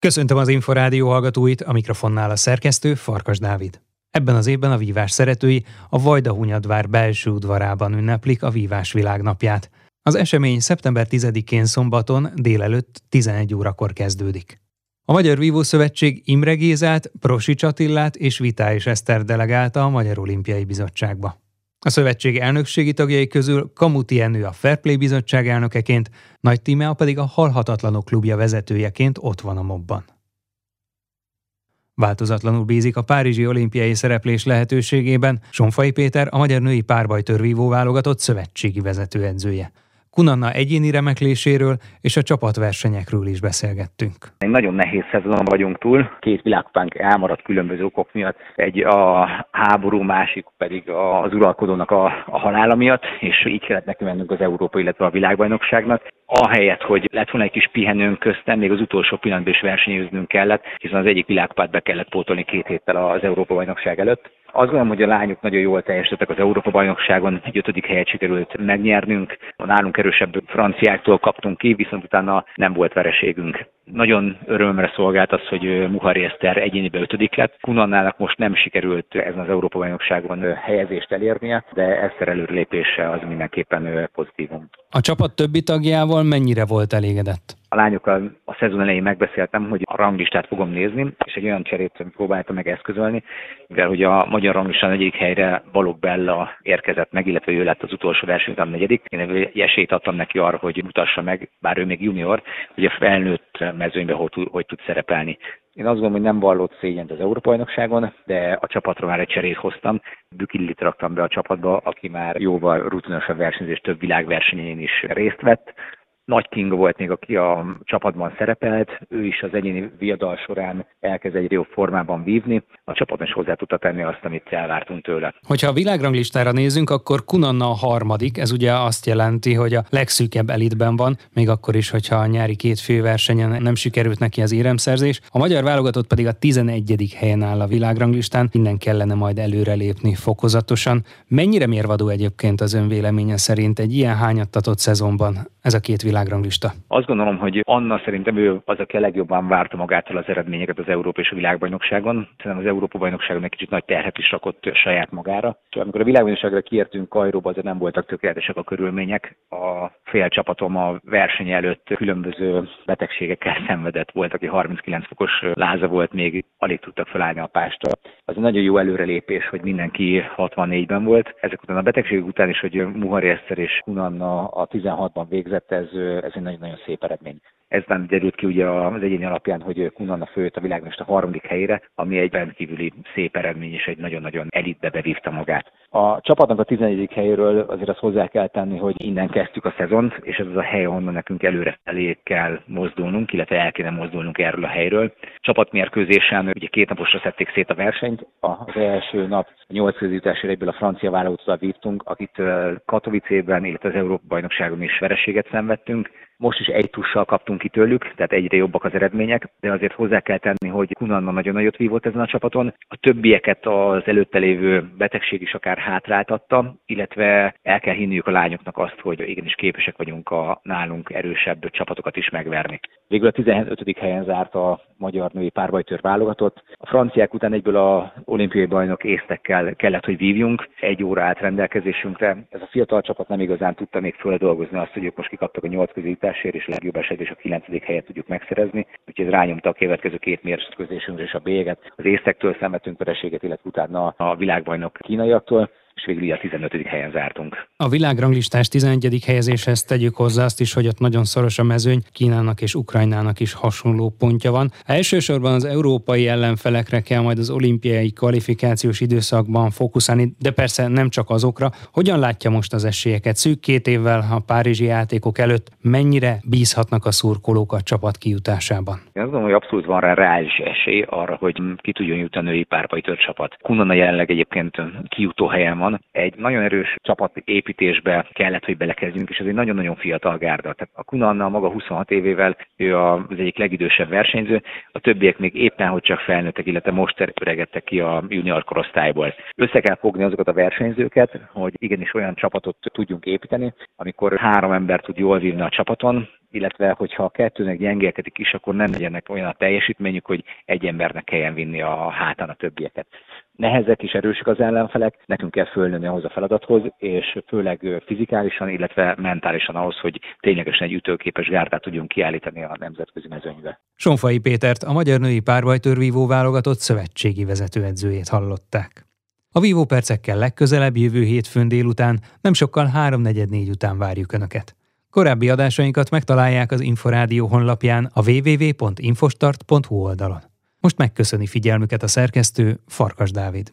Köszöntöm az Inforádió hallgatóit, a mikrofonnál a szerkesztő Farkas Dávid. Ebben az évben a vívás szeretői a Vajda Hunyadvár belső udvarában ünneplik a vívás világnapját. Az esemény szeptember 10-én szombaton délelőtt 11 órakor kezdődik. A Magyar Vívó Szövetség Imre Gézát, Prosi Csatillát és Vitális Eszter delegálta a Magyar Olimpiai Bizottságba. A szövetség elnökségi tagjai közül Kamuti Enő a Fairplay bizottság elnökeként, Nagy Tímea pedig a Halhatatlanok klubja vezetőjeként ott van a mobban. Változatlanul bízik a Párizsi olimpiai szereplés lehetőségében Sonfai Péter, a Magyar Női Párbajtörvívó válogatott szövetségi vezetőedzője. Kunanna egyéni remekléséről és a csapatversenyekről is beszélgettünk. Egy nagyon nehéz szezon vagyunk túl, két világpánk elmaradt különböző okok miatt, egy a háború, másik pedig az uralkodónak a, a halála miatt, és így kellett nekünk mennünk az Európa, illetve a világbajnokságnak. Ahelyett, hogy lett volna egy kis pihenőnk köztem, még az utolsó pillanatban is versenyeznünk kellett, hiszen az egyik világpárt be kellett pótolni két héttel az Európa bajnokság előtt. Azt gondolom, hogy a lányok nagyon jól teljesítettek az Európa bajnokságon, egy ötödik helyet sikerült megnyernünk. A nálunk erősebb franciáktól kaptunk ki, viszont utána nem volt vereségünk. Nagyon örömre szolgált az, hogy Muhari Eszter egyénibe ötödik lett. Kunannának most nem sikerült ezen az Európa bajnokságon helyezést elérnie, de Eszter előrelépése az mindenképpen pozitívum. A csapat többi tagjával mennyire volt elégedett? A lányokkal a szezon elején megbeszéltem, hogy a ranglistát fogom nézni, és egy olyan cserét próbáltam meg eszközölni, mivel hogy a magyar ranglistán negyedik helyre Balog Bella érkezett meg, illetve ő lett az utolsó a negyedik. Én esélyt adtam neki arra, hogy mutassa meg, bár ő még junior, hogy a felnőtt mezőnyben hogy, hogy tud szerepelni. Én azt gondolom, hogy nem vallott szégyent az Európa-bajnokságon, de a csapatra már egy cserét hoztam. Bükillit raktam be a csapatba, aki már jóval rutinosabb versenyzés több világversenyén is részt vett. Nagy Kinga volt még, aki a csapatban szerepelt, ő is az egyéni viadal során elkezd egy jobb formában vívni. A csapat is hozzá tudta tenni azt, amit elvártunk tőle. Hogyha a világranglistára nézünk, akkor Kunanna a harmadik, ez ugye azt jelenti, hogy a legszűkebb elitben van, még akkor is, hogyha a nyári két főversenyen nem sikerült neki az éremszerzés. A magyar válogatott pedig a 11. helyen áll a világranglistán, innen kellene majd előrelépni fokozatosan. Mennyire mérvadó egyébként az ön véleménye szerint egy ilyen hányattatott szezonban ez a két világ világranglista? Azt gondolom, hogy Anna szerintem ő az, aki a legjobban várta magától az eredményeket az Európa és a világbajnokságon. Szerintem az Európa bajnokságon egy kicsit nagy terhet is rakott saját magára. És amikor a világbajnokságra kiértünk Kajróba, azért nem voltak tökéletesek a körülmények. A fél csapatom a verseny előtt különböző betegségekkel szenvedett. Volt, aki 39 fokos láza volt, még alig tudtak felállni a pástól. Az egy nagyon jó előrelépés, hogy mindenki 64-ben volt. Ezek után a betegségek után is, hogy Muhari Eszter és Kunanna a 16-ban végzett, ez ez egy nagyon-nagyon szép eredmény. Ezben derült ki ugye az egyéni alapján, hogy Kunanna főtt a a harmadik helyére, ami egy rendkívüli szép eredmény, és egy nagyon-nagyon elitbe bevívta magát. A csapatnak a 11. helyéről azért azt hozzá kell tenni, hogy innen kezdtük a szezont, és ez az a hely, ahonnan nekünk előre felé kell mozdulnunk, illetve el kéne mozdulnunk erről a helyről. Csapatmérkőzésen ugye két naposra szedték szét a versenyt. Az első nap nyolc egyből a francia vállalattal vívtunk, akit Katowice-ben, illetve az Európa bajnokságon is vereséget szenvedtünk. Most is egy tussal kaptunk ki tőlük, tehát egyre jobbak az eredmények, de azért hozzá kell tenni, hogy Kunanna nagyon nagyot vívott ezen a csapaton. A többieket az előtte lévő betegség is akár hátráltatta, illetve el kell hinniük a lányoknak azt, hogy igenis képesek vagyunk a nálunk erősebb csapatokat is megverni. Végül a 15. helyen zárt a magyar női párbajtőr válogatott. A franciák után egyből a olimpiai bajnok észtekkel kellett, hogy vívjunk. Egy óra állt rendelkezésünkre. Ez a fiatal csapat nem igazán tudta még földolgozni azt, hogy ők most kikaptak a nyolc közításért, és legjobb esetben is a kilencedik helyet tudjuk megszerezni. Úgyhogy ez rányomta a következő két mérkőzésünkre és a béget. Az észtektől szenvedtünk vereséget, illetve utána a világbajnok kínaiaktól és végül a 15. helyen zártunk. A világranglistás 11. helyezéshez tegyük hozzá azt is, hogy ott nagyon szoros a mezőny, Kínának és Ukrajnának is hasonló pontja van. Elsősorban az európai ellenfelekre kell majd az olimpiai kvalifikációs időszakban fókuszálni, de persze nem csak azokra. Hogyan látja most az esélyeket? Szűk két évvel a párizsi játékok előtt mennyire bízhatnak a szurkolók a csapat kijutásában? Én azt gondolom, hogy abszolút van rá reális esély arra, hogy ki tudjon jutni a női párbajtört csapat. Kunana jelenleg egyébként kijutó helyen van, van. Egy nagyon erős csapatépítésbe kellett, hogy belekezdjünk, és ez egy nagyon-nagyon fiatal gárda. Tehát a Kunanna maga 26 évével, ő az egyik legidősebb versenyző, a többiek még éppen, hogy csak felnőttek, illetve most öregedtek ki a junior korosztályból. Össze kell fogni azokat a versenyzőket, hogy igenis olyan csapatot tudjunk építeni, amikor három ember tud jól vívni a csapaton, illetve hogyha a kettőnek gyengélkedik is, akkor nem legyenek olyan a teljesítményük, hogy egy embernek kelljen vinni a hátán a többieket. Nehezek és erősek az ellenfelek, nekünk kell fölnőni ahhoz a feladathoz, és főleg fizikálisan, illetve mentálisan ahhoz, hogy ténylegesen egy ütőképes gárdát tudjunk kiállítani a nemzetközi mezőnybe. Sonfai Pétert, a Magyar Női Párbajtörvívó válogatott szövetségi vezetőedzőjét hallották. A vívó percekkel legközelebb jövő hétfőn délután, nem sokkal 3.44 után várjuk Önöket. Korábbi adásainkat megtalálják az Inforádió honlapján a www.infostart.hu oldalon. Most megköszöni figyelmüket a szerkesztő Farkas Dávid.